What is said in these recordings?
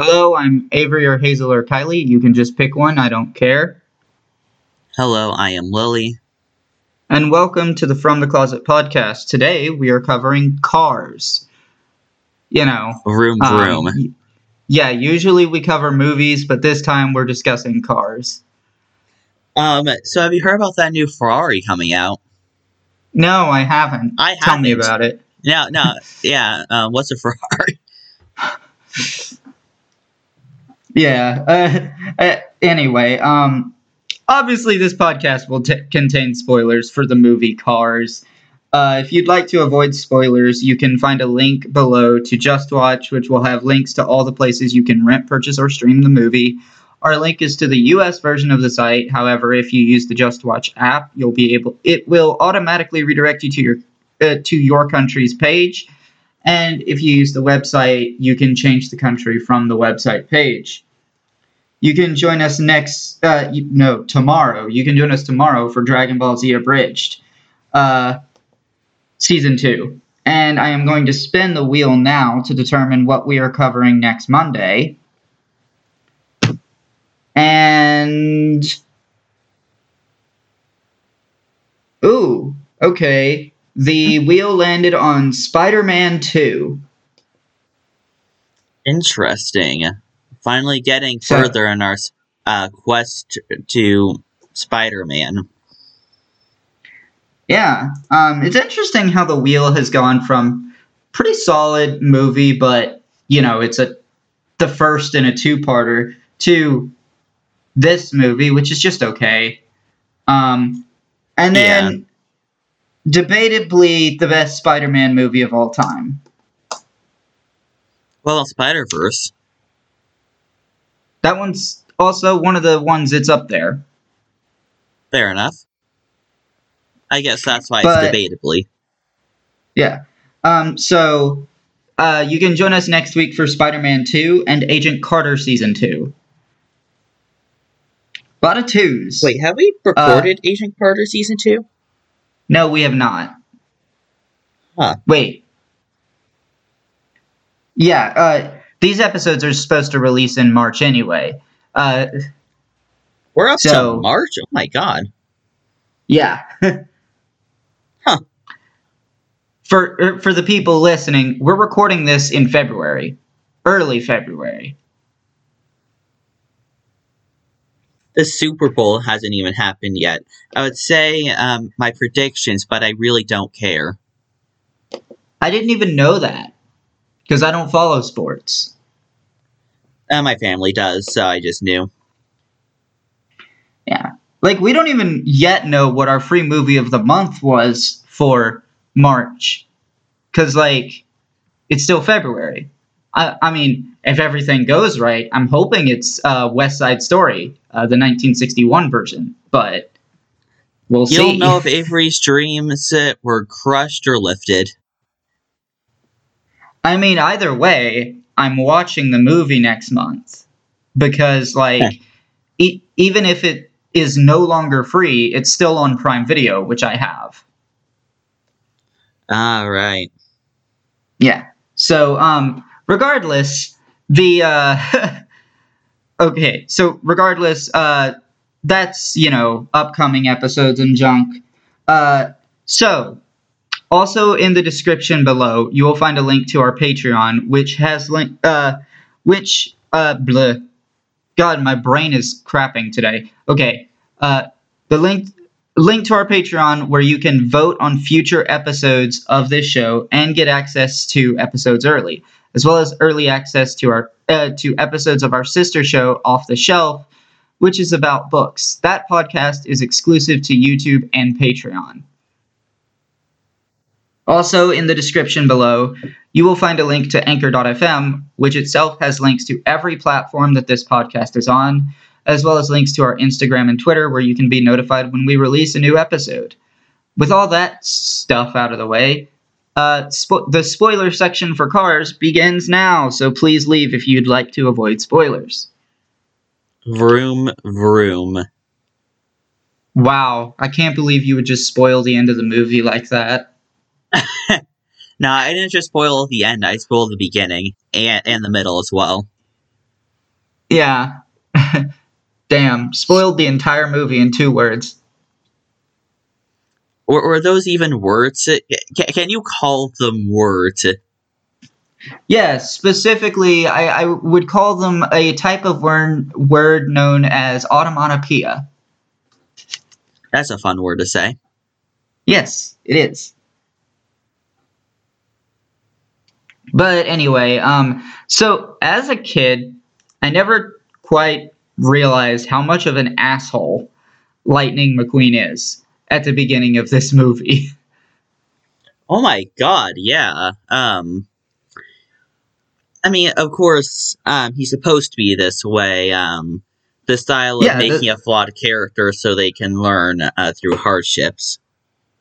Hello, I'm Avory or Hazel or Kylie. You can just pick one, I don't care. Hello, I am Lily. And welcome to the From the Closet podcast. Today we are covering cars. You know, room, um, vroom. yeah, usually we cover movies, but this time we're discussing cars. Um, so have you heard about that new Ferrari coming out? No, I haven't. I Tell me haven't. about it. No, no, yeah. Um, what's a Ferrari? Yeah. Uh, uh, anyway, um, obviously this podcast will t- contain spoilers for the movie Cars. Uh, if you'd like to avoid spoilers, you can find a link below to Just Watch, which will have links to all the places you can rent, purchase, or stream the movie. Our link is to the U.S. version of the site. However, if you use the Just Watch app, you'll be able. It will automatically redirect you to your uh, to your country's page. And if you use the website, you can change the country from the website page. You can join us next, uh, you- no, tomorrow. You can join us tomorrow for Dragon Ball Z Abridged, uh, season two. And I am going to spin the wheel now to determine what we are covering next Monday. And. Ooh, okay. The wheel landed on Spider Man 2. Interesting. Finally getting So- further in our uh, quest to Spider-Man. Yeah, um, it's interesting how the wheel has gone from pretty solid movie, but you know, it's a the first in a two-parter to this movie, which is just okay. Um, and then debatably the best Spider-Man movie of all time. Well, Spider-Verse. That one's also one of the ones that's up there. Fair enough. I guess that's why But- it's debatably. Yeah. Um, so uh, you can join us next week for Spider-Man 2 and Agent Carter season 2. A lot of twos. Wait, have we recorded Agent Carter season two? No, we have not. Huh. Wait. Yeah, uh, these episodes are supposed to release in March anyway. Uh, We're up So- to March. Oh my god. yeah. Huh. For er, for the people listening, we're recording this in February, early February. The Super Bowl hasn't even happened yet. I would say um, my predictions, but I really don't care. I didn't even know that because I don't follow sports. Uh, my family does, so I just knew. Yeah. Like we don't even yet know what our free movie of the month was for March. Cuz like it's still February. I I mean, if everything goes right, I'm hoping it's uh West Side Story, uh, the 1961 version, but we'll see. You'll see. know if Avory's dreams were crushed or lifted. I mean, either way, I'm watching the movie next month because, like, e- even if it is no longer free, it's still on Prime Video, which I have. All right. Yeah. So, um, regardless, the uh, okay. So, regardless, uh, that's you know upcoming episodes and junk. Uh, so. Also in the description below, you will find a link to our Patreon, which has link, uh, which, uh, bleh. God, my brain is crapping today. Okay, uh, the link, link to our Patreon where you can vote on future episodes of this show and get access to episodes early, as well as early access to our, uh, to episodes of our sister show, Off the Shelf, which is about books. That podcast is exclusive to YouTube and Patreon. Also, in the description below, you will find a link to Anchor.fm, which itself has links to every platform that this podcast is on, as well as links to our Instagram and Twitter, where you can be notified when we release a new episode. With all that stuff out of the way, uh, spo- the spoiler section for cars begins now, so please leave if you'd like to avoid spoilers. Vroom, vroom. Wow, I can't believe you would just spoil the end of the movie like that. No, I didn't just spoil the end. I spoiled the beginning and and the middle as well. Yeah. Damn, spoiled the entire movie in two words. Or, or are those even words? Can, can you call them words? Yeah, specifically, I, I would call them a type of word, word known as automatopoeia. That's a fun word to say. Yes, it is. But anyway, um, so as a kid, I never quite realized how much of an asshole Lightning McQueen is at the beginning of this movie. Oh my god, yeah. Um I mean, of course, um he's supposed to be this way. Um the style of Yeah, making the- a flawed character so they can learn uh, through hardships.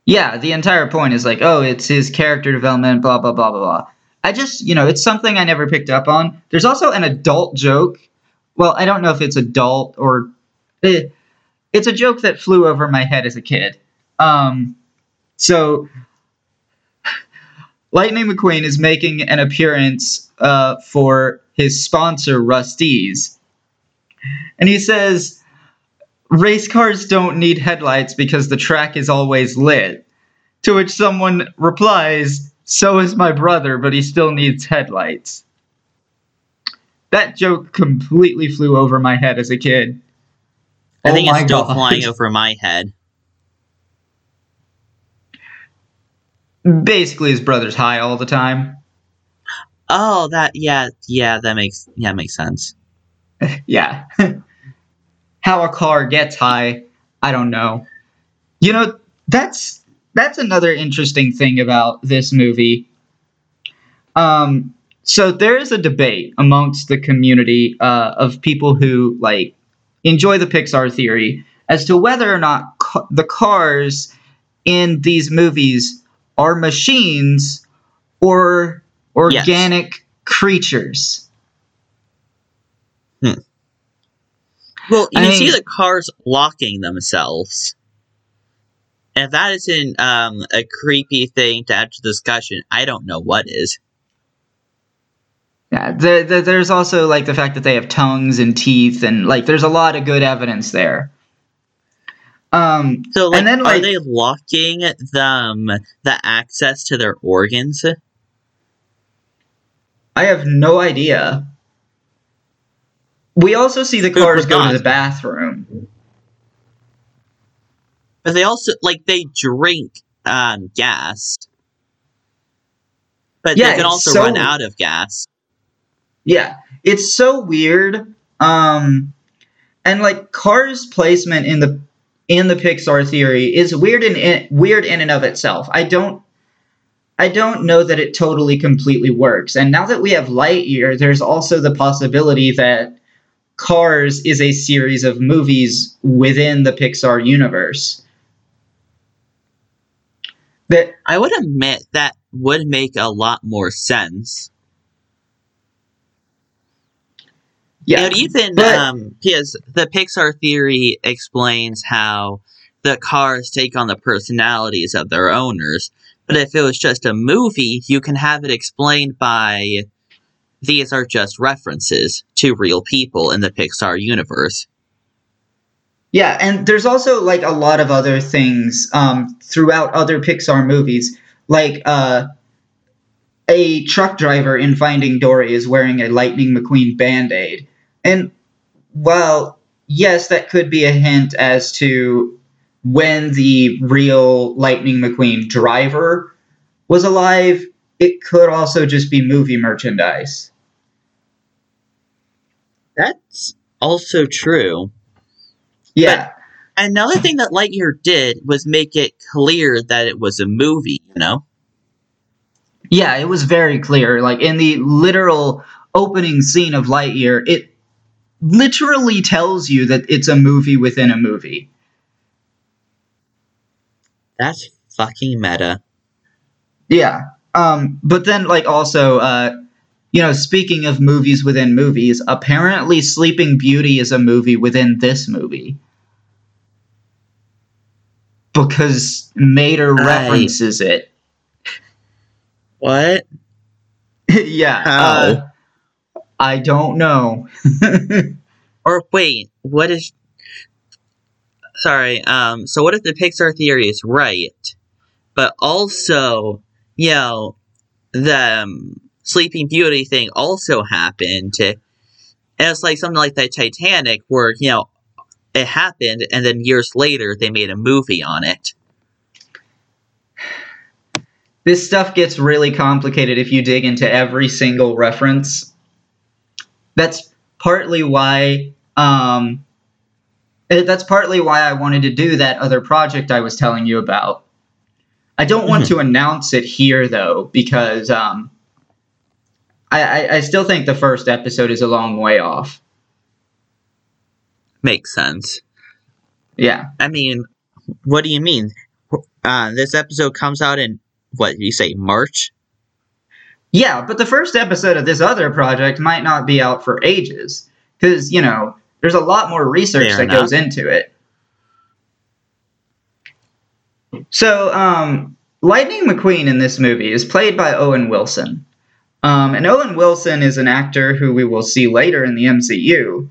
Yeah, the entire point is like, oh, it's his character development, blah, blah, blah, blah, blah. I just, you know, it's something I never picked up on. There's also an adult joke. Well, I don't know if it's adult or. eh, it's a joke that flew over my head as a kid. Um, so, Lightning McQueen is making an appearance uh, for his sponsor, Rusty's. And he says, race cars don't need headlights because the track is always lit. To which someone replies, So is my brother, but he still needs headlights. That joke completely flew over my head as a kid. I Oh think it's my still God. flying over my head. Basically, his brother's high all the time. Oh, that yeah, yeah, that makes yeah, makes sense. Yeah. How a car gets high, I don't know. You know, that's that's another interesting thing about this movie. Um, so there is a debate amongst the community uh, of people who like enjoy the Pixar theory as to whether or not ca- the cars in these movies are machines or organic creatures. Well, you I can see the cars locking themselves. And if that isn't um, a creepy thing to add to the discussion, I don't know what is. Yeah, there, there, there's also like the fact that they have tongues and teeth, and like there's a lot of good evidence there. Um, So, like, And then, are they locking them the access to their organs? I have no idea. We also see the cars go to the bathroom. But they also like they drink um, gas, but Yeah, they can also so- run out of gas. Yeah, it's so weird. Um, and like cars placement in the in the Pixar theory is weird in, in weird in and of itself. I don't I don't know that it totally completely works. And now that we have Lightyear, there's also the possibility that Cars is a series of movies within the Pixar universe. That I would admit that would make a lot more sense. Yeah, And even but- um, because the Pixar theory explains how the cars take on the personalities of their owners. But if it was just a movie, you can have it explained by these are just references to real people in the Pixar universe. Yeah, and there's also like a lot of other things um, throughout other Pixar movies, like uh, a truck driver in Finding Dory is wearing a Lightning McQueen band aid, and while yes, that could be a hint as to when the real Lightning McQueen driver was alive, it could also just be movie merchandise. That's also true. Yeah. Another thing that Lightyear did was make it clear that it was a movie, you know? Yeah, it was very clear. Like in the literal opening scene of Lightyear, it literally tells you that it's a movie within a movie. That's fucking meta. Yeah. Um, but then, like, also, uh, you know, speaking of movies within movies, apparently Sleeping Beauty is a movie within this movie. Because Mater Right. references it. What? yeah. How? uh, I don't know. Or wait, what is? Sorry. Um. So what if the Pixar theory is right, but also, you know, the um, Sleeping Beauty thing also happened. And it's like something like the Titanic, where you know it happened, and then years later they made a movie on it. this stuff gets really complicated if you dig into every single reference. That's partly why um, that's partly why I wanted to do that other project I was telling you about. I don't want Mhm. to announce it here though because um, I, I, I still think the first episode is a long way off. Makes sense. Yeah, I mean, what do you mean? Uh, this episode comes out in what you say March? Yeah, but the first episode of this other project might not be out for ages because you know there's a lot more research Fair that enough. goes into it. So, um, Lightning McQueen in this movie is played by Owen Wilson. Um, and Owen Wilson is an actor who we will see later in the MCU.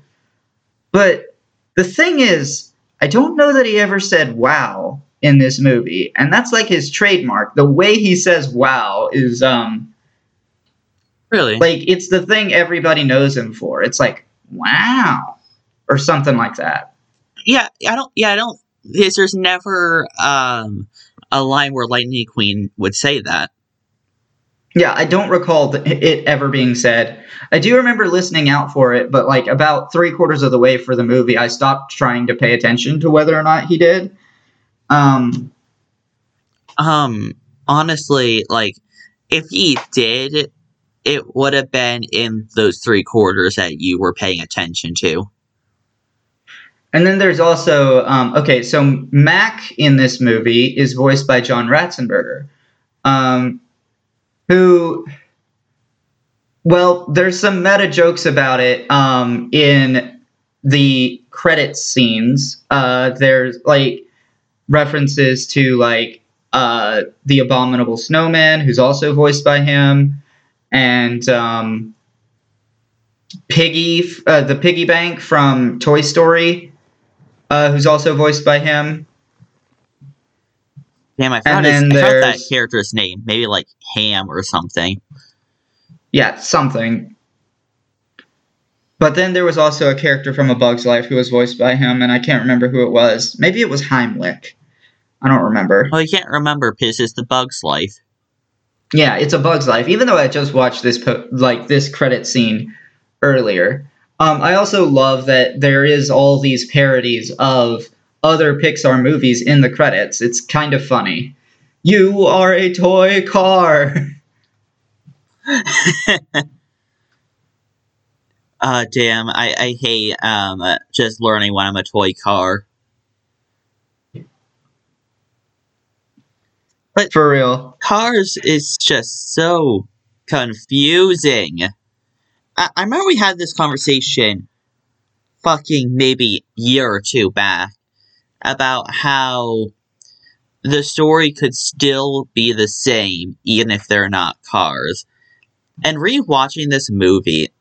But the thing is, I don't know that he ever said wow in this movie. And that's like his trademark. The way he says wow is um Really? like it's the thing everybody knows him for. It's like wow or something like that. yeah, I don't. Yeah, I don't. There's, never um a line where Lightning Queen would say that. Yeah, I don't recall th- it ever being said. I do remember listening out for it, but like about three quarters of the way for the movie, I stopped trying to pay attention to whether or not he did. Um, Um, honestly, like if he did, it would have been in those three quarters that you were paying attention to. and then there's also um, okay, so Mack in this movie is voiced by John Ratzenberger, um, who, well, there's some meta jokes about it um, in the credits scenes. Uh, there's like references to like uh, the Abominable Snowman, who's also voiced by him, and um, Piggy, uh, the Piggy Bank from Toy Story, uh, who's also voiced by him. Damn, I forgot, his, I forgot that character's name. Maybe like Ham or something. Yeah, something. But then there was also a character from A Bug's Life who was voiced by him, and I can't remember who it was. Maybe it was Heimlich. I don't remember. Oh, you can't remember because it's the Bug's Life. Yeah, it's A Bug's Life. Even though I just watched this po- like this credit scene earlier, um, I also love that there is all these parodies of other Pixar movies in the credits. It's kind of funny. You are a toy car. Uh, damn, I, I hate um just learning when I'm a toy car. For real. Cars is just so confusing. I, I remember we had this conversation fucking maybe year or two back about how the story could still be the same even if they're not cars. And rewatching this movie,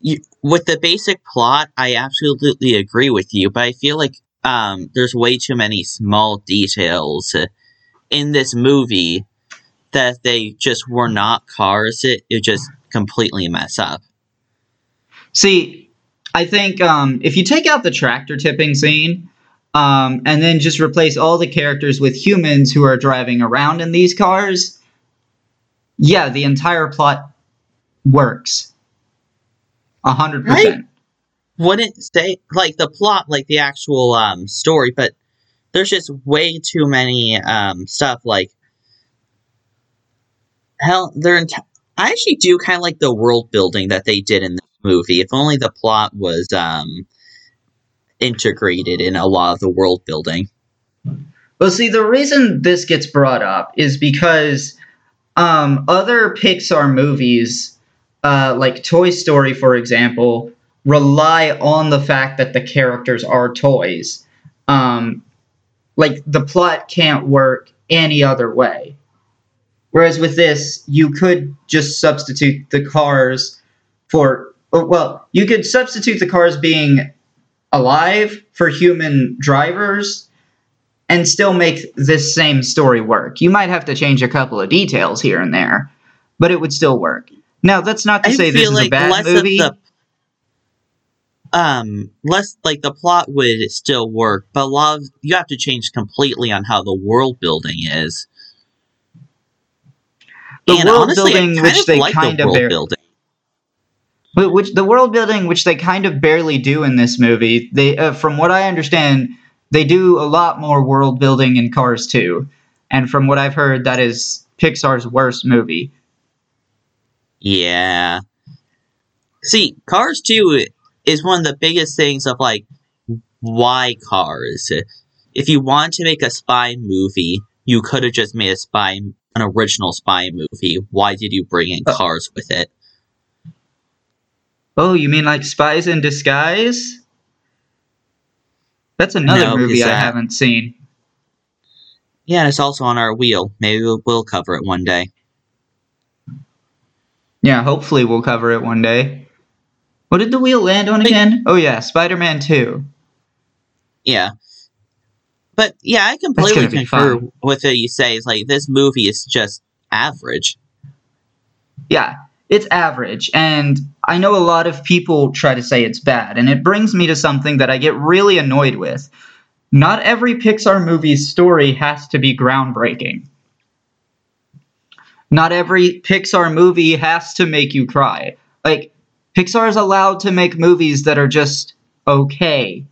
you, with the basic plot, I absolutely agree with you, but I feel like um, there's way too many small details in this movie that they just were not cars. It, it just completely mess up. See, I think um, if you take out the tractor tipping scene um, and then just replace all the characters with humans who are driving around in these cars, yeah, the entire plot works. A hundred percent. Wouldn't say like the plot, like the actual um, story, but there's just way too many um, stuff. Like hell, they're I actually do kind of like the world building that they did in this movie. If only the plot was um, integrated in a lot of the world building. Well, see, the reason this gets brought up is because um, other Pixar movies, uh, like Toy Story, for example, rely on the fact that the characters are toys. Um, like, the plot can't work any other way. Whereas with this, you could just substitute the cars for oh, well, you could substitute the cars being alive for human drivers and still make this same story work. You might have to change a couple of details here and there, but it would still work. Now, that's not to I say this is like a bad movie. the um less like the plot would still work, but a lot of you have to change completely on how the world building is. The and world honestly, building, which they like kind the of world bear- building. Wh- which the world building which they kind of barely do in this movie they uh, from what i understand they do a lot more world building in cars 2 and from what i've heard that is pixar's worst movie Yeah. See, Cars 2 is one of the biggest things of like why Cars. If you want to make a spy movie, you could have just made a spy an original spy movie. Why did you bring in Uh, Cars with it? oh you mean like spies in disguise that's another No, movie is i haven't seen Yeah, and it's also on our wheel. Maybe we'll, we'll cover it one day. yeah hopefully we'll cover it one day what did the wheel land on But- again oh yeah spider-man 2 Yeah. But yeah, I completely concur with what you say. It's like this movie is just average. Yeah, it's average. And I know a lot of people try to say it's bad. And it brings me to something that I get really annoyed with. Not every Pixar movie's story has to be groundbreaking. Not every Pixar movie has to make you cry. Like, Pixar is allowed to make movies that are just okay.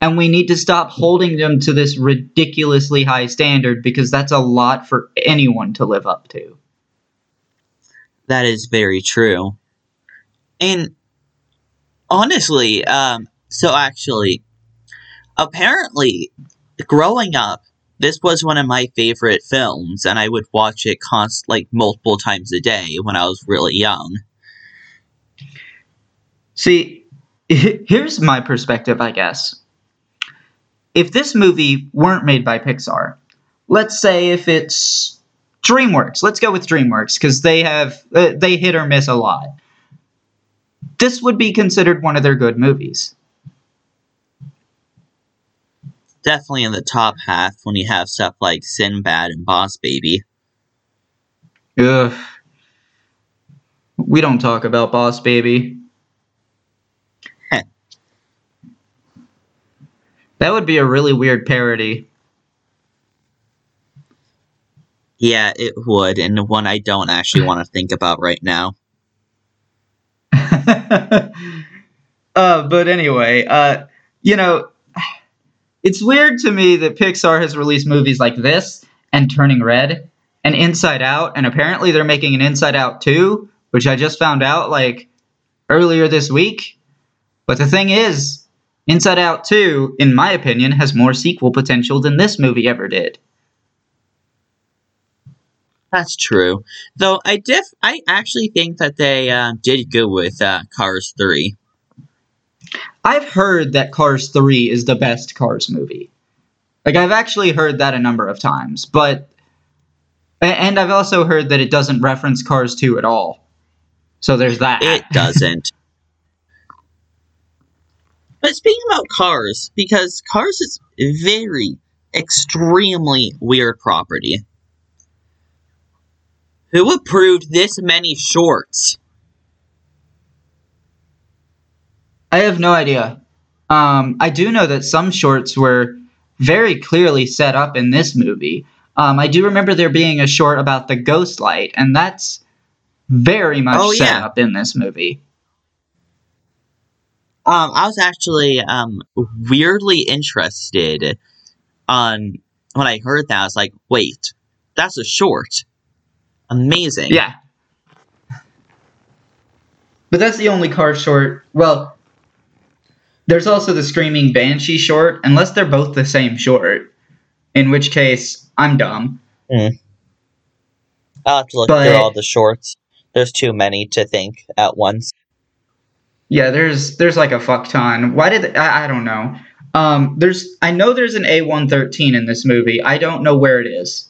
And we need to stop holding them to this ridiculously high standard because that's a lot for anyone to live up to. That is very true. And honestly, um, so actually, apparently, growing up, this was one of my favorite films, and I would watch it const like multiple times a day when I was really young. See, here's my perspective, I guess. If this movie weren't made by Pixar, let's say if it's DreamWorks, let's go with DreamWorks because they have uh, they hit or miss a lot. This would be considered one of their good movies. Definitely in the top half when you have stuff like Sinbad and Boss Baby. Ugh. We don't talk about Boss Baby. That would be a really weird parody. Yeah, it would, and one I don't actually want to think about right now. uh, but anyway, uh, you know, it's weird to me that Pixar has released movies like this and Turning Red and Inside Out, and apparently they're making an Inside Out 2, which I just found out like earlier this week. But the thing is, Inside Out 2, in my opinion, has more sequel potential than this movie ever did. That's true. Though I diff, I actually think that they uh, did good with uh, Cars Three. I've heard that Cars 3 is the best Cars movie. Like, I've actually heard that a number of times, but. And I've also heard that it doesn't reference Cars 2 at all. So there's that. It doesn't. But speaking about Cars, because Cars is very, extremely weird property. Who approved this many shorts? I have no idea. Um, I do know that some shorts were very clearly set up in this movie. Um, I do remember there being a short about the ghost light, and that's very much Oh, set yeah. up in this movie. Um, I was actually um weirdly interested on when I heard that. I was like, wait, that's a short. Amazing. Yeah. But that's the only car short. Well, there's also the Screaming Banshee short, unless they're both the same short. In which case, I'm dumb. I'll have to look But- through all the shorts. There's too many to think at once. Yeah, there's there's like a fuck ton. Why did I, I don't know. Um, there's I know there's an A113 in this movie. I don't know where it is.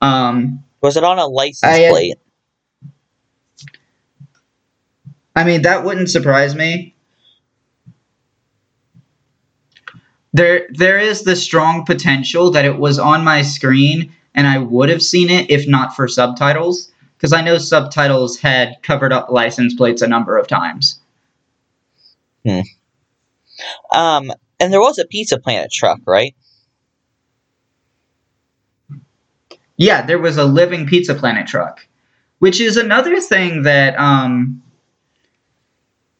Um, Was it on a license I, plate? I mean, that wouldn't surprise me. There, there is the strong potential that it was on my screen and I would have seen it if not for subtitles, because I know subtitles had covered up license plates a number of times. Um, and there was a Pizza Planet truck, right? Yeah, there was a living Pizza Planet truck, which is another thing that um,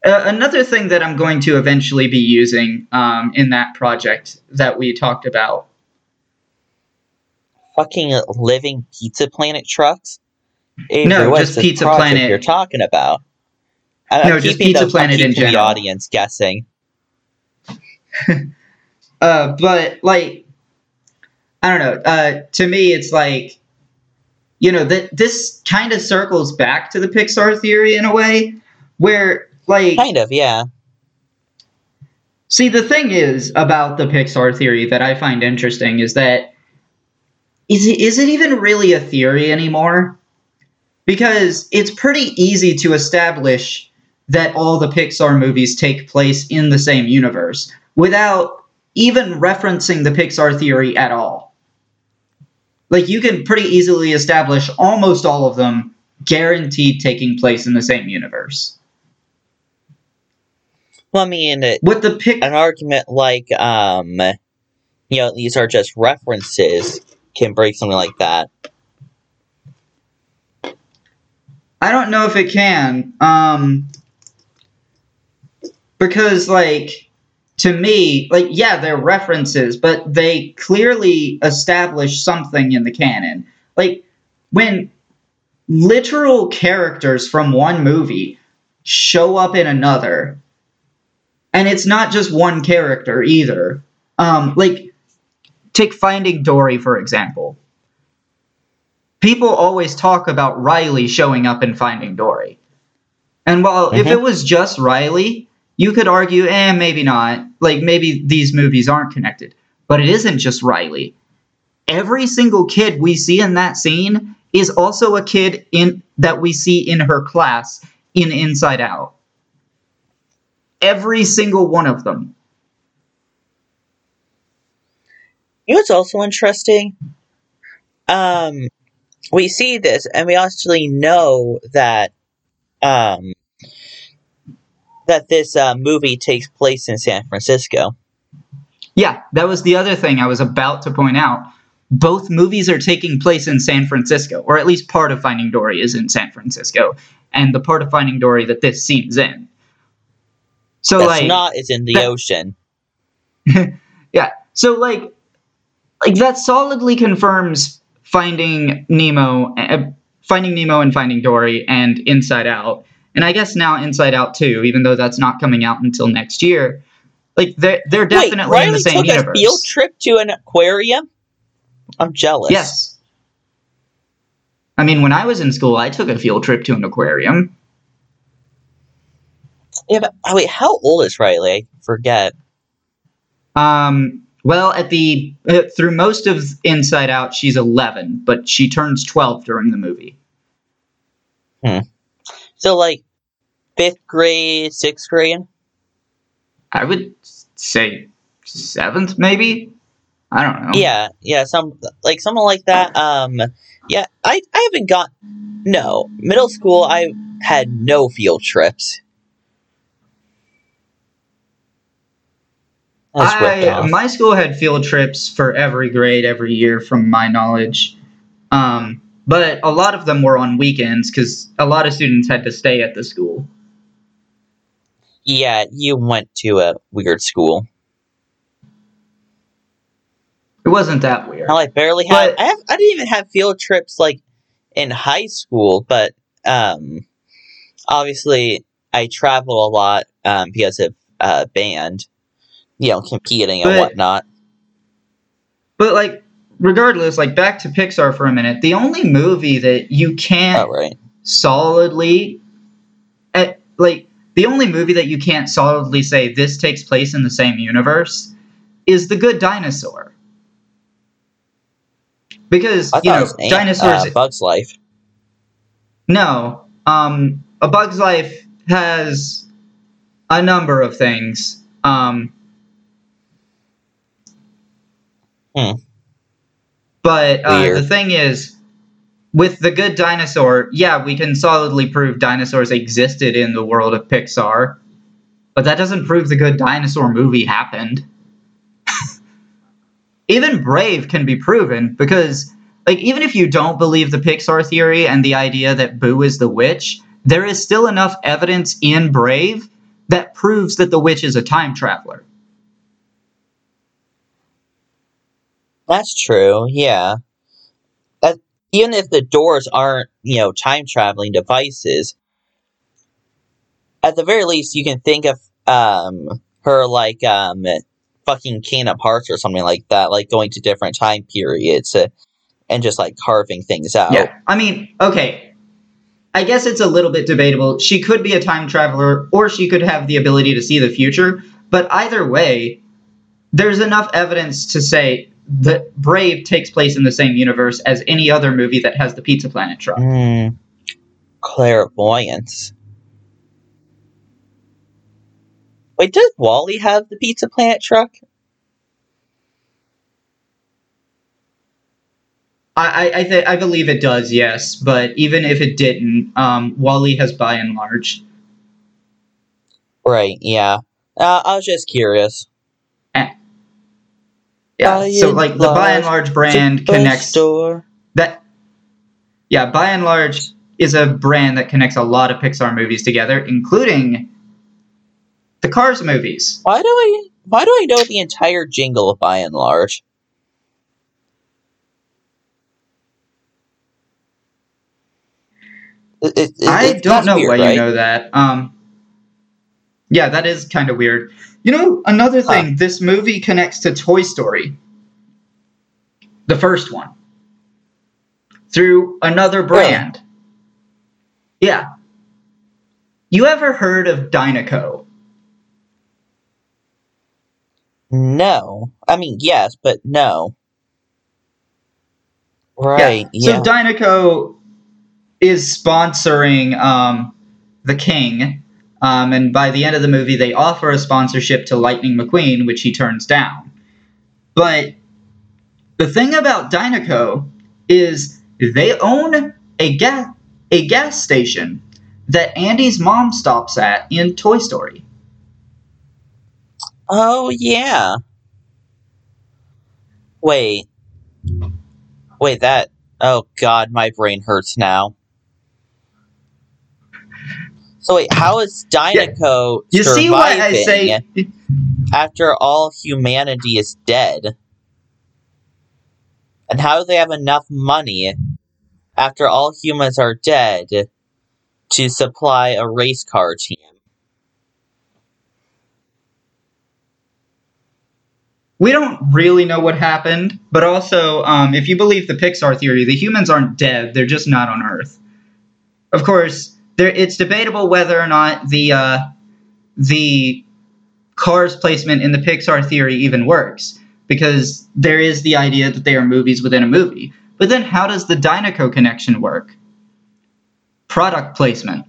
uh, another thing that I'm going to eventually be using um, in that project that we talked about. Fucking living Pizza Planet trucks. Avory, No, just Pizza Planet. You're talking about. I'm, No, just Pizza the, Planet in keeping the general. audience guessing. Uh, but like, I don't know. Uh, to me, it's like, you know, that this kind of circles back to the Pixar theory in a way, where like, Kind of, yeah. see, the thing is about the Pixar theory that I find interesting is that is it is it even really a theory anymore? Because it's pretty easy to establish that all the Pixar movies take place in the same universe without even referencing the Pixar theory at all. Like you can pretty easily establish almost all of them guaranteed taking place in the same universe. Well, I mean, it- With the pic an argument like, um, you know, these are just references can break something like that. I don't know if it can. Um because like to me, like yeah, they're references, but they clearly establish something in the canon. Like when literal characters from one movie show up in another, and it's not just one character either. Um like take Finding Dory for example people always talk about Riley showing up in Finding Dory. And while if Mhm. it was just Riley, you could argue, eh, maybe not. Like maybe these movies aren't connected. But it isn't just Riley. Every single kid we see in that scene is also a kid in that we see in her class in Inside Out. Every single one of them. You know what's also interesting? Um, we see this, and we actually know that um, that this uh, movie takes place in San Francisco. Yeah, that was the other thing I was about to point out. Both movies are taking place in San Francisco, or at least part of Finding Dory is in San Francisco, and the part of Finding Dory that this scene's in. So That's like not is in the that- ocean. yeah, so like like that solidly confirms Finding Nemo, uh, Finding Nemo and Finding Dory and Inside Out, and I guess now Inside Out too, even though that's not coming out until next year. Like they're they're definitely Wait, in the same took universe. a field trip to an aquarium. I'm jealous. Yes. I mean, when I was in school, I took a field trip to an aquarium. Yeah, but oh, wait, how old is Riley? I forget. Um, well, at the uh, through most of Inside Out, she's 11, but she turns 12 during the movie. So like fifth grade, sixth grade. I would say seventh, maybe. I don't know. Yeah, yeah, some like something like that. Um, yeah, I I haven't got no middle school. I had no field trips. I was ripped I, off. my school had field trips for every grade every year, from my knowledge. Um, but a lot of them were on weekends because a lot of students had to stay at the school. yeah, you went to a weird school. It wasn't that weird. I barely had. I have. I didn't even have field trips like in high school, but um, obviously I travel a lot um because of uh band, you know, competing and But- whatnot. But like, regardless, like back to Pixar for a minute. The only movie that you can't Oh right. solidly, eh, like the only movie that you can't solidly say this takes place in the same universe is The Good Dinosaur. Because you know dinosaurs. uh, Bugs Life. no, um, A Bug's Life has a number of things. Um, Hmm. But uh, the thing is, with the good dinosaur, yeah, we can solidly prove dinosaurs existed in the world of Pixar, but that doesn't prove the good dinosaur movie happened. even Brave can be proven because, like, even if you don't believe the Pixar theory and the idea that Boo is the witch, there is still enough evidence in Brave that proves that the witch is a time traveler. That's true. Yeah. That even if the doors aren't, you know, time traveling devices, at the very least, you can think of um her like um fucking of parts or something like that, like going to different time periods uh, and just like carving things out. Yeah. I mean, okay. I guess it's a little bit debatable. She could be a time traveler or she could have the ability to see the future, but either way, there's enough evidence to say that Brave takes place in the same universe as any other movie that has the Pizza Planet truck. Hmm. Clairvoyance. Wait, does WALL-E have the Pizza Planet truck? I I I, th- I believe it does, yes, but even if it didn't, um, WALL-E has Buy n Large. Right, yeah. Uh, I was just curious. Yeah, By so like the Buy n Large, brand connects Superstore. that yeah Buy n Large is a brand that connects a lot of pixar movies together including the cars movies Why do I? Why do I know the entire jingle of Buy n Large? It- it- i don't know weird, why right? you know that um yeah that is kind of weird you know another Huh. thing this movie connects to toy story the first one through another brand yeah you ever heard of Dinoco? No, I mean yes, but no. Right? Yeah. So Dinoco is sponsoring um, the King, um, and by the end of the movie, they offer a sponsorship to Lightning McQueen, which he turns down. But the thing about Dinoco is they own a gas a gas station that Andy's mom stops at in Toy Story. oh yeah. Wait. Wait. That. Oh God, my brain hurts now. So wait, how is Dinoco Dynaco You surviving see why I say after all humanity is dead? And how do they have enough money after all humans are dead to supply a race car team? we don't really know what happened, but also, um, if you believe the Pixar theory, the humans aren't dead; they're just not on Earth. Of course, there, it's debatable whether or not the uh, the cars placement in the Pixar theory even works, because there is the idea that they are movies within a movie. But then, how does the Dinoco connection work? Product placement.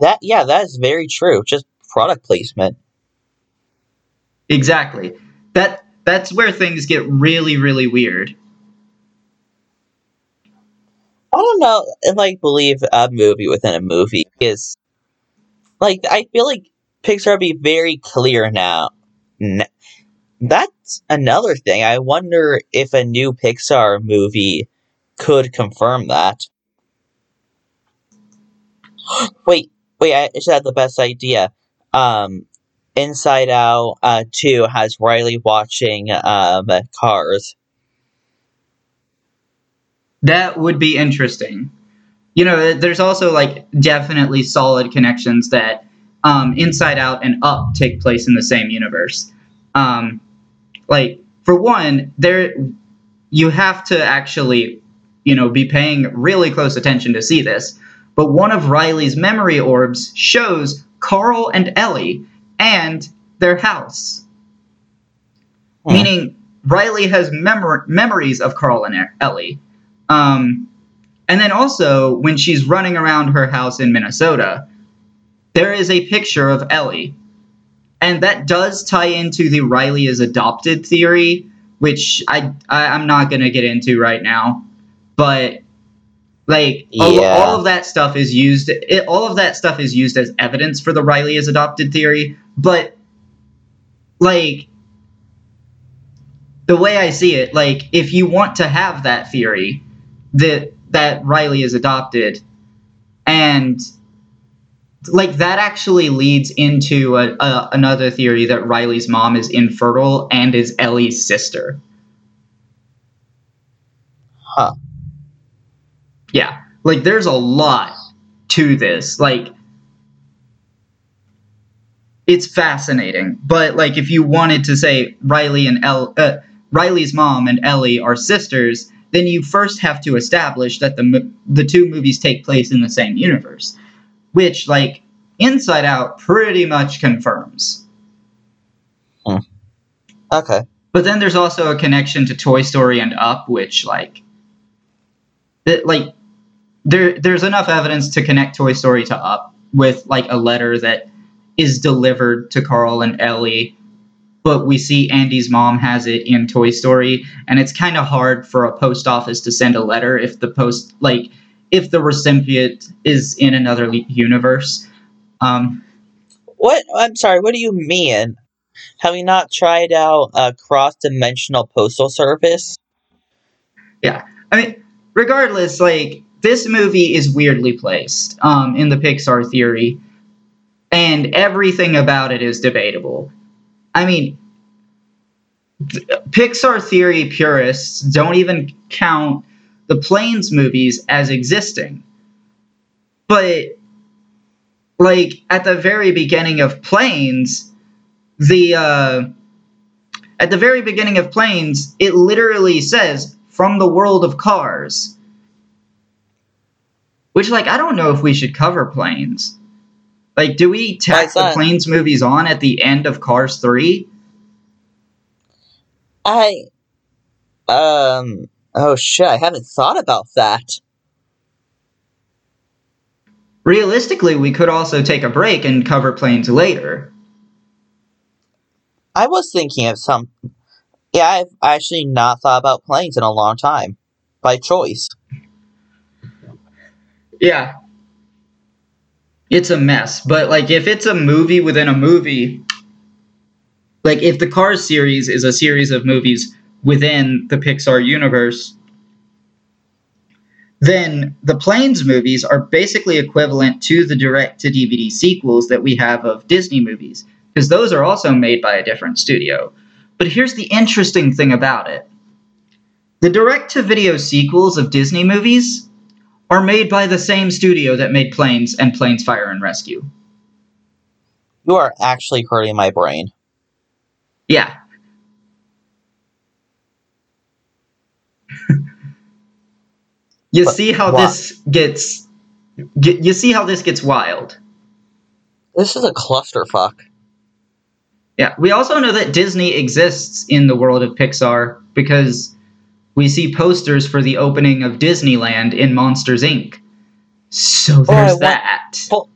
That yeah, that is very true. Just product placement. Exactly. That that's where things get really, really weird. I don't know if I believe a movie within a movie is like I feel like Pixar be very clear now. That's another thing. I wonder if a new Pixar movie could confirm that. wait, wait! I just had the best idea. Um, Inside Out uh, Two has Riley watching um Cars. That would be interesting. You know, there's also like definitely solid connections that um, Inside Out and Up take place in the same universe. Um, like for one, there you have to actually, you know, be paying really close attention to see this. But one of Riley's memory orbs shows Carl and Ellie and their house, Hmm. meaning Riley has memor- memories of Carl and Ellie. Um, and then also when she's running around her house in Minnesota, there is a picture of Ellie. And that does tie into the Riley is adopted theory, which I, I I'm not gonna get into right now. But like all, all of that stuff is used it, all of that stuff is used as evidence for the Riley is adopted theory, but like the way I see it, like if you want to have that theory that that Riley is adopted and like that actually leads into a, a, another theory that Riley's mom is infertile and is Ellie's sister. Huh. Yeah, like there's a lot to this. Like it's fascinating, but like if you wanted to say Riley and El, uh, Riley's mom and Ellie are sisters, then you first have to establish that the the two movies take place in the same universe, which like Inside Out pretty much confirms. Hmm. Okay. But then there's also a connection to Toy Story and Up, which like, it, like, there there's enough evidence to connect Toy Story to Up with like a letter that is delivered to Carl and Ellie, but we see Andy's mom has it in Toy Story, and it's kind of hard for a post office to send a letter if the post like if the recipient is in another universe. Um, What? I'm sorry. What do you mean? Have you not tried out a cross-dimensional postal service? Yeah, I mean, regardless, like this movie is weirdly placed um, in the Pixar theory, and everything about it is debatable. I mean, th- Pixar theory purists don't even count the Planes movies as existing, but like at the very beginning of Planes, the uh, at the very beginning of Planes, it literally says from the world of cars. Which, like, I don't know if we should cover planes. Like, do we tack the planes movies on at the end of Cars 3? I. Um. Oh shit! I haven't thought about that. Realistically, we could also take a break and cover planes later. I was thinking of some. Yeah, I've actually not thought about planes in a long time, by choice. Yeah. It's a mess. But, like, if it's a movie within a movie, like, if the Cars series is a series of movies within the Pixar universe, then the Planes movies are basically equivalent to the direct to DVD sequels that we have of Disney movies, because those are also made by a different studio. But here's the interesting thing about it the direct to video sequels of Disney movies are made by the same studio that made Planes and Planes Fire and Rescue. You are actually hurting my brain. Yeah. you But see how why? this gets get, you see how this gets wild. This is a clusterfuck. Yeah, we also know that Disney exists in the world of Pixar because we see posters for the opening of Disneyland in Monsters Inc. So Oh, there's want- that. Well,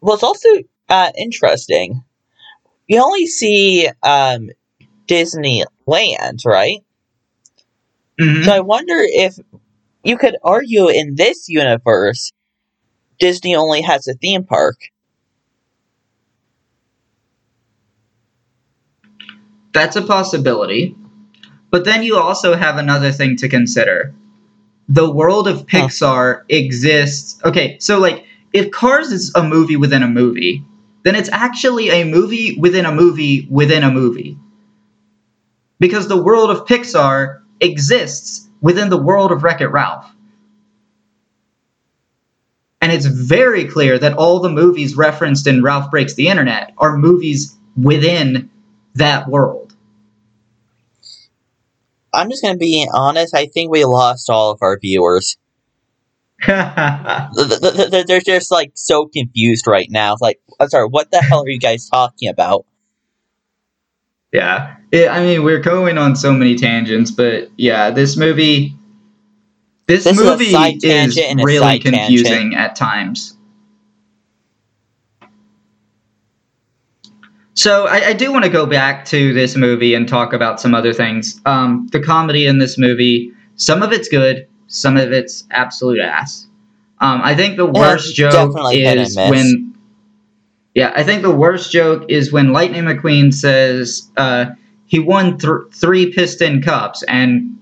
well, it's also uh, interesting. You only see um, Disneyland, right? Mhm. So I wonder if you could argue in this universe, Disney only has a theme park. That's a possibility. But then you also have another thing to consider. The world of Huh. Pixar exists. Okay, so like if Cars is a movie within a movie, then it's actually a movie within a movie within a movie. Because the world of Pixar exists within the world of Wreck It Ralph. And it's very clear that all the movies referenced in Ralph Breaks the Internet are movies within that world. I'm just gonna be honest. I think we lost all of our viewers. Th- th- th- th- They're just like so confused right now. It's like, I'm sorry, what the hell are you guys talking about? Yeah. It, I mean, we're going on so many tangents, but yeah, this movie. This, This is movie is a really confusing tangent. at times. So I, I do want to go back to this movie and talk about some other things. Um, the comedy in this movie, some of it's good, some of it's absolute ass. Um, I think the worst joke definitely hit and is when. Yeah, I think the worst joke is when Lightning McQueen says uh, he won th- three piston cups, and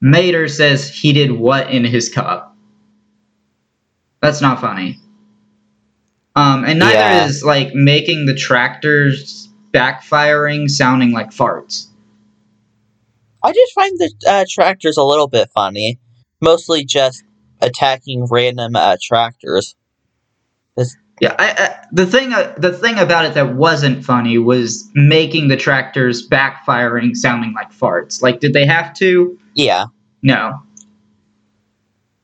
Mater says he did what in his cup. That's not funny. Um, and neither Yeah. is like making the tractors backfiring sounding like farts. I just find the uh, tractors a little bit funny, mostly just attacking random uh, tractors. Yeah, I, I, the thing uh, the thing about it that wasn't funny was making the tractors backfiring sounding like farts. Like, did they have to? Yeah, No.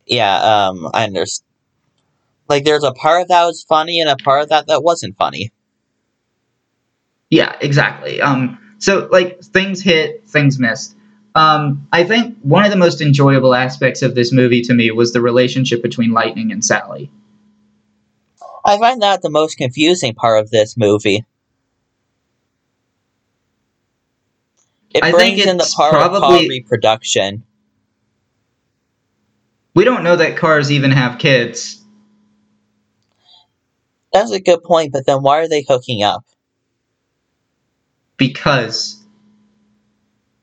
yeah. Um, I understand. Like, there's a part of that was funny and a part of that that wasn't funny. Yeah, exactly. Um, so like things hit, things missed. Um, I think one of the most enjoyable aspects of this movie to me was the relationship between Lightning and Sally. I find that the most confusing part of this movie. It I think brings in the part of car probably- reproduction. We don't know that cars even have kids. That's a good point, but then why are they hooking up? because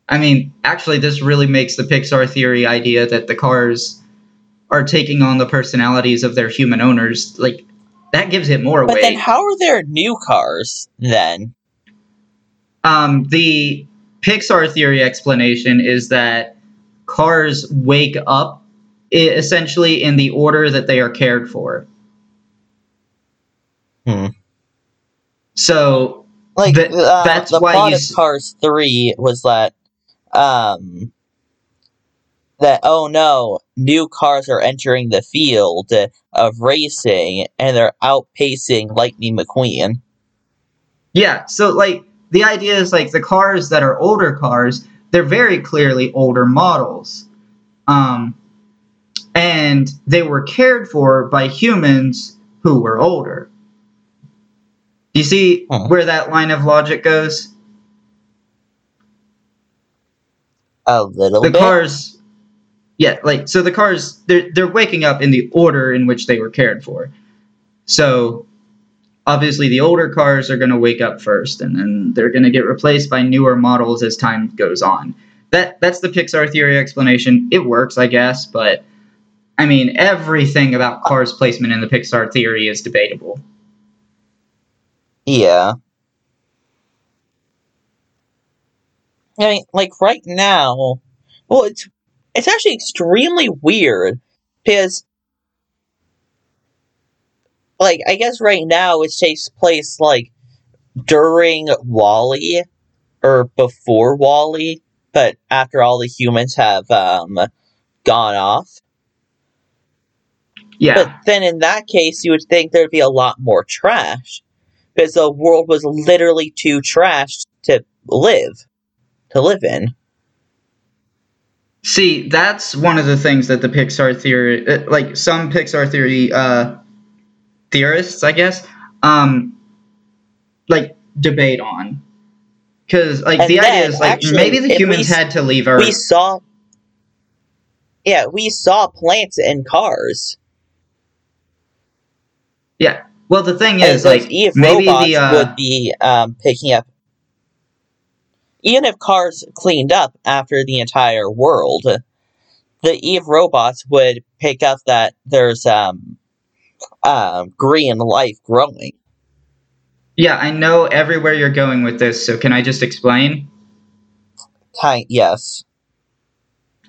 I mean, actually, this really makes the Pixar theory idea that the cars are taking on the personalities of their human owners. Like that gives it more weight. But then how are there new cars then? Um, the Pixar theory explanation is that cars wake up essentially in the order that they are cared for. Hmm. So Like That- uh, that's the why plot you of Cars Three was that um that oh no, new cars are entering the field of racing and they're outpacing Lightning McQueen. Yeah, so like the idea is like the cars that are older cars, they're very clearly older models. Um and they were cared for by humans who were older. Do you see Hmm. where that line of logic goes? A little The bit. cars Yeah, like so the cars they're they're waking up in the order in which they were cared for. So obviously the older cars are going to wake up first and then they're going to get replaced by newer models as time goes on that that's the pixar theory explanation it works i guess but i mean everything about cars placement in the pixar theory is debatable Yeah. I mean, like right now, well, it's it's actually extremely weird because, like, I guess right now it takes place like during WALL-E or before WALL-E, but after all the humans have um gone off. yeah But then in that case, you would think there'd be a lot more trash because the world was literally too trashed to live, to live in. see that's one of the things that the pixar theory uh, like some pixar theory uh theorists i guess um like debate on because like And the idea is like actually, maybe the if we humans had to leave earth We saw, yeah, we saw plants and cars. Yeah. Well, the thing is, like, Eve maybe robots the uh, would be um, picking up. Even if cars cleaned up after the entire world, the Eve robots would pick up that there's um, um, green life growing. yeah, I know everywhere you're going with this. So can I just explain? Yes.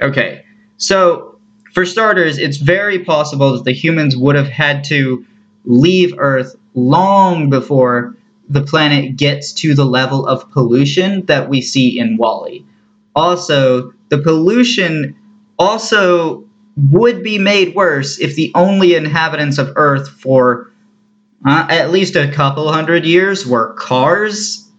Okay. So for starters, it's very possible that the humans would have had to leave Earth long before the planet gets to the level of pollution that we see in WALL-E. Also, the pollution also would be made worse if the only inhabitants of Earth for uh, at least a couple hundred years were cars.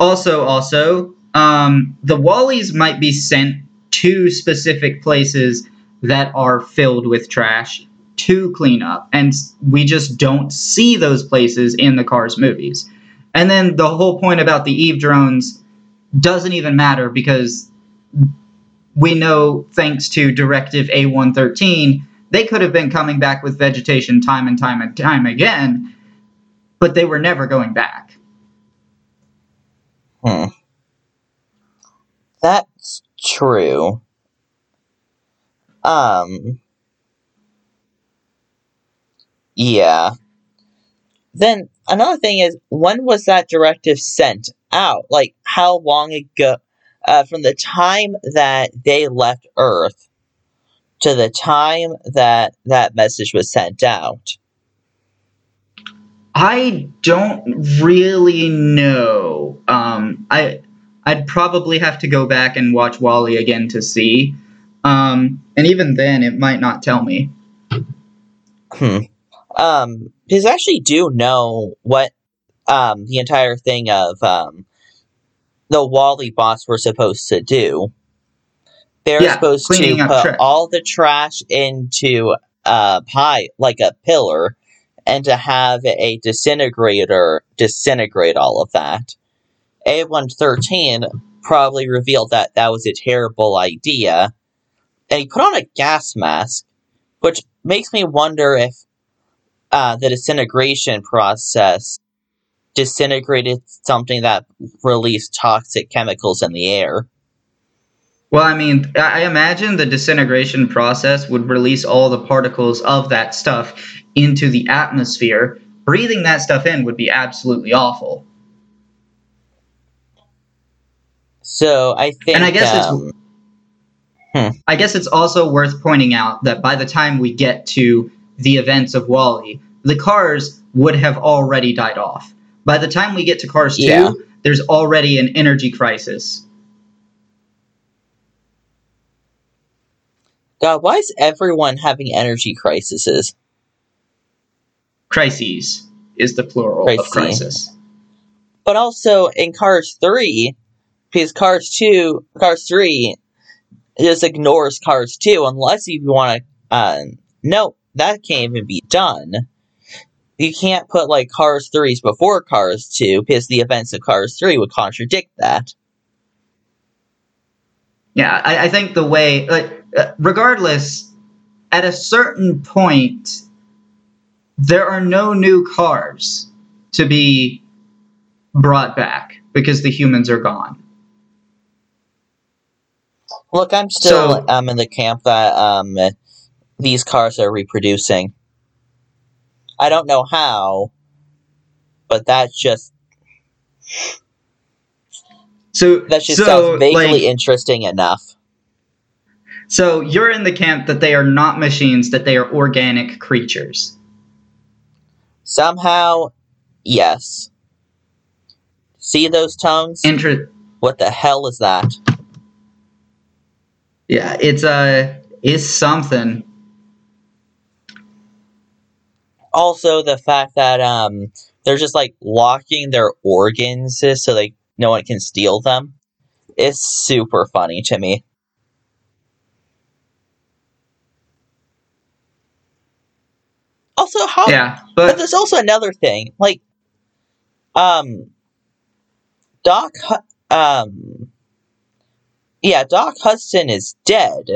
Also, also, um, the WALL-Es might be sent to specific places that are filled with trash to clean up, and we just don't see those places in the Cars movies. And then the whole point about the Eve drones doesn't even matter because we know, thanks to Directive A113, they could have been coming back with vegetation time and time and time again, but they were never going back. Hmm. That's true. Um. Yeah. Then another thing is, when was that directive sent out? Like, how long ago? Uh, from the time that they left Earth to the time that that message was sent out. I don't really know. Um, I I'd probably have to go back and watch WALL-E again to see. Um, and even then, it might not tell me. Hmm. Um, because I actually do know what um the entire thing of um the WALL-E bots were supposed to do. They're Yeah, supposed to put trash. all the trash into a pie, like a pillar, and to have a disintegrator disintegrate all of that. A113 probably revealed that that was a terrible idea, and he put on a gas mask, which makes me wonder if uh, the disintegration process disintegrated something that released toxic chemicals in the air. Well, I mean, I imagine the disintegration process would release all the particles of that stuff into the atmosphere. Breathing that stuff in would be absolutely awful. So I think, And I guess it's- um, I guess it's also worth pointing out that by the time we get to the events of WALL-E, the cars would have already died off. By the time we get to Cars 2, Yeah. there's already an energy crisis. God, why is everyone having energy crises? Crises is the plural Crisis. of crisis. But also in Cars 3, because Cars 2, Cars 3 just ignores Cars 2 unless you want to. Uh, no, that can't even be done. You can't put like Cars 3s before Cars 2 because the events of Cars 3 would contradict that. Yeah, I, I think the way, like, uh, regardless, at a certain point, there are no new cars to be brought back because the humans are gone. Look, I'm still So- um, in the camp that um, these cars are reproducing. I don't know how, but that's just So that just so, sounds vaguely like, interesting enough. so you're in the camp that they are not machines, that they are organic creatures. Somehow, yes. See those tongues? Inter- what the hell is that? yeah, it's uh, it's something. Also, the fact that um, they're just like locking their organs so like no one can steal them is super funny to me. Also, how Yeah, But but there's also another thing, like, um, Doc, um, yeah, Doc Hudson is dead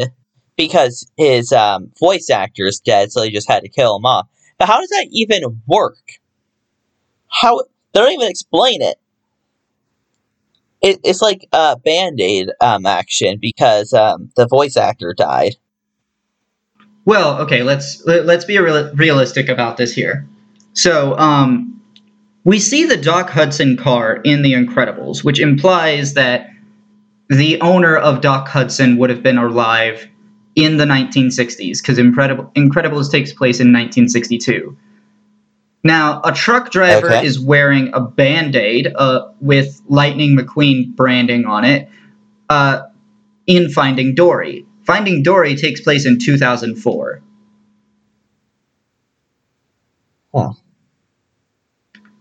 because his um, voice actor is dead, so they just had to kill him off. But how does that even work? How they don't even explain it. It, it's like a band aid um, action because um, the voice actor died. Well, okay, let's let, let's be real, realistic about this here. So, um, we see the Doc Hudson car in The Incredibles, which implies that the owner of Doc Hudson would have been alive in the 1960s, because Incredible, Incredibles takes place in 1962. Now, a truck driver Okay. is wearing a band aid uh, with Lightning McQueen branding on it uh, in Finding Dory. Finding Dory takes place in 2004. Huh.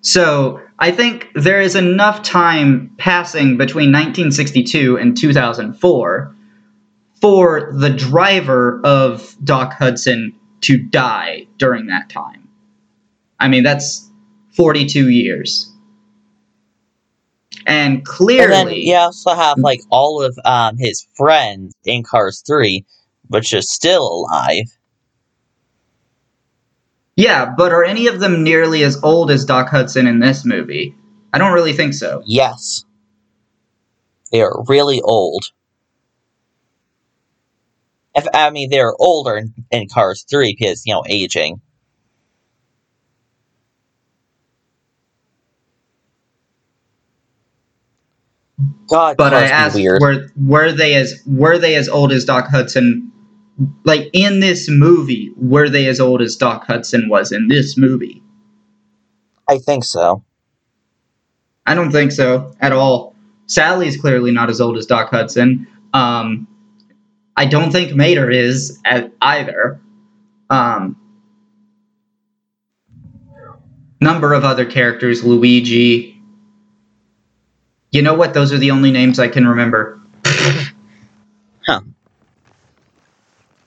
So I think there is enough time passing between 1962 and 2004 for the driver of Doc Hudson to die during that time. I mean, that's 42 years. And clearly, And then you also have like all of um, his friends in Cars 3, which are still alive. yeah, but are any of them nearly as old as Doc Hudson in this movie? I don't really think so. Yes. They are really old. If, I mean, they're older in, in Cars 3 because, you know, aging. God, But I asked, weird. were were they as were they as old as Doc Hudson? Like in this movie, were they as old as Doc Hudson was in this movie? I think so. I don't think so at all. Sally's clearly not as old as Doc Hudson. Um, I don't think Mater is either. Um, number of other characters, Luigi. You know what? Those are the only names I can remember. Huh.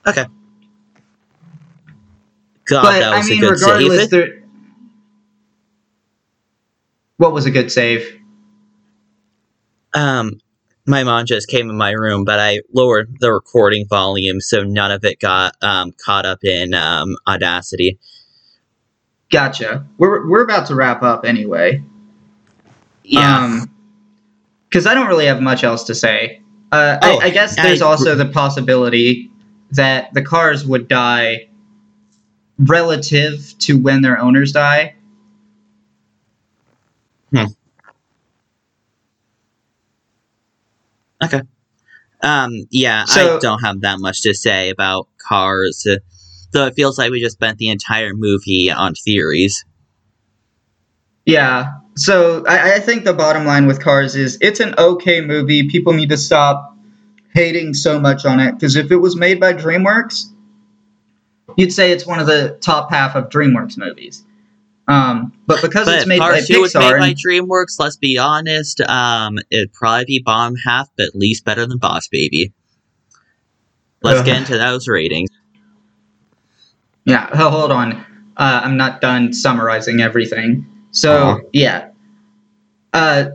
Okay. God, but that I was mean, a good regardless, save. there. What was a good save? Um, my mom just came in my room, but I lowered the recording volume so none of it got um, caught up in um, Audacity. Gotcha. We're we're about to wrap up anyway. Yeah. Because I don't really have much else to say. Uh, Oh, I, I guess I- there's also the possibility that the cars would die relative to when their owners die. Um, yeah, So- I don't have that much to say about cars. uh, Though it feels like we just spent the entire movie on theories. Yeah. So I, I think the bottom line with Cars is it's an okay movie. People need to stop hating so much on it because if it was made by DreamWorks, you'd say it's one of the top half of DreamWorks movies. Um, but because But it's made by Cars 2 was made Pixar, by DreamWorks, let's be honest, um, it'd probably be bottom half, but at least better than Boss Baby. Let's get into those ratings. Yeah, hold on. Uh, I'm not done summarizing everything. So Aw. yeah. Uh,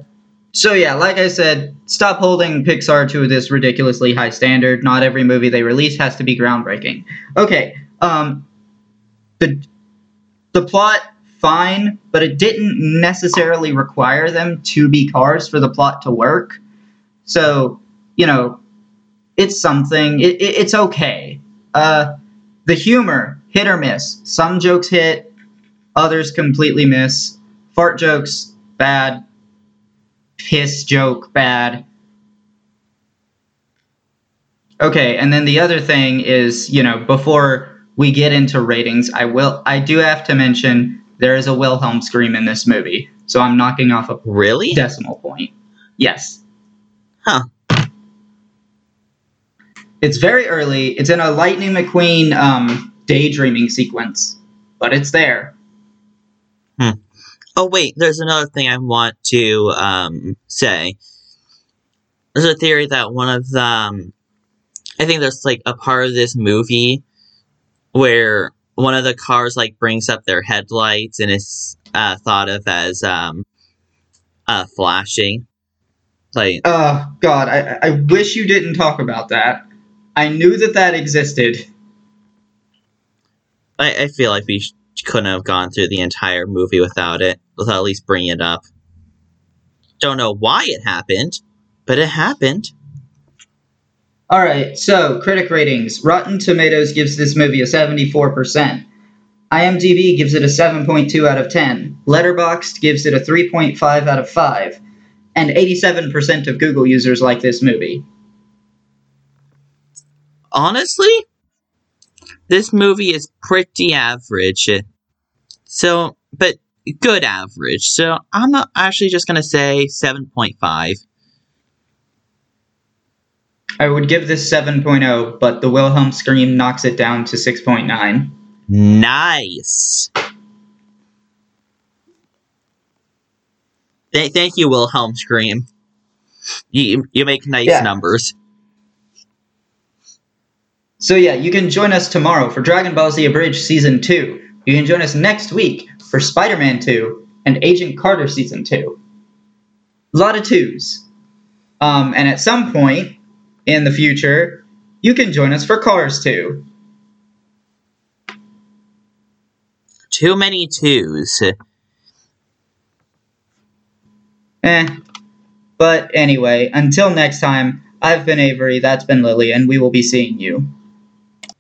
so yeah, like I said, stop holding Pixar to this ridiculously high standard. Not every movie they release has to be groundbreaking. Okay. Um, the the plot fine, but it didn't necessarily require them to be cars for the plot to work. So you know, it's something. It, it, it's okay. Uh, the humor hit or miss. Some jokes hit, others completely miss. Fart jokes bad. Piss joke bad. Okay, and then the other thing is, you know, before we get into ratings, I will I do have to mention there is a Wilhelm scream in this movie. So I'm knocking off a Really? decimal point. Yes. Huh. It's very early. It's in a Lightning McQueen um, daydreaming sequence, but it's there. Oh wait, there's another thing I want to um, say. There's a theory that one of the, um, I think there's like a part of this movie where one of the cars like brings up their headlights and is uh, thought of as um, uh, flashing. Like, Oh God, I, I wish you didn't talk about that. I knew that that existed. I, I feel like we sh- couldn't have gone through the entire movie without it, without at least bringing it up. Don't know why it happened, but it happened. All right, so critic ratings. Rotten Tomatoes gives this movie a 74%. IMDb gives it a 7.2 out of 10. Letterboxd gives it a 3.5 out of 5. And 87% of Google users like this movie. honestly, this movie is pretty average. So, but good average. So, I'm actually just going to say 7.5. I would give this 7.0, but the Wilhelm scream knocks it down to 6.9. Nice. Th- thank you, Wilhelm Scream. You, you make nice Yeah. numbers. So yeah, you can join us tomorrow for Dragon Ball Z Abridged Season 2. You can join us next week for Spider-Man 2 and Agent Carter Season 2. A lot of twos. Um, and at some point in the future, you can join us for Cars 2. Too many twos. Eh. But anyway, until next time, I've been Avory, that's been Lily, and we will be seeing you.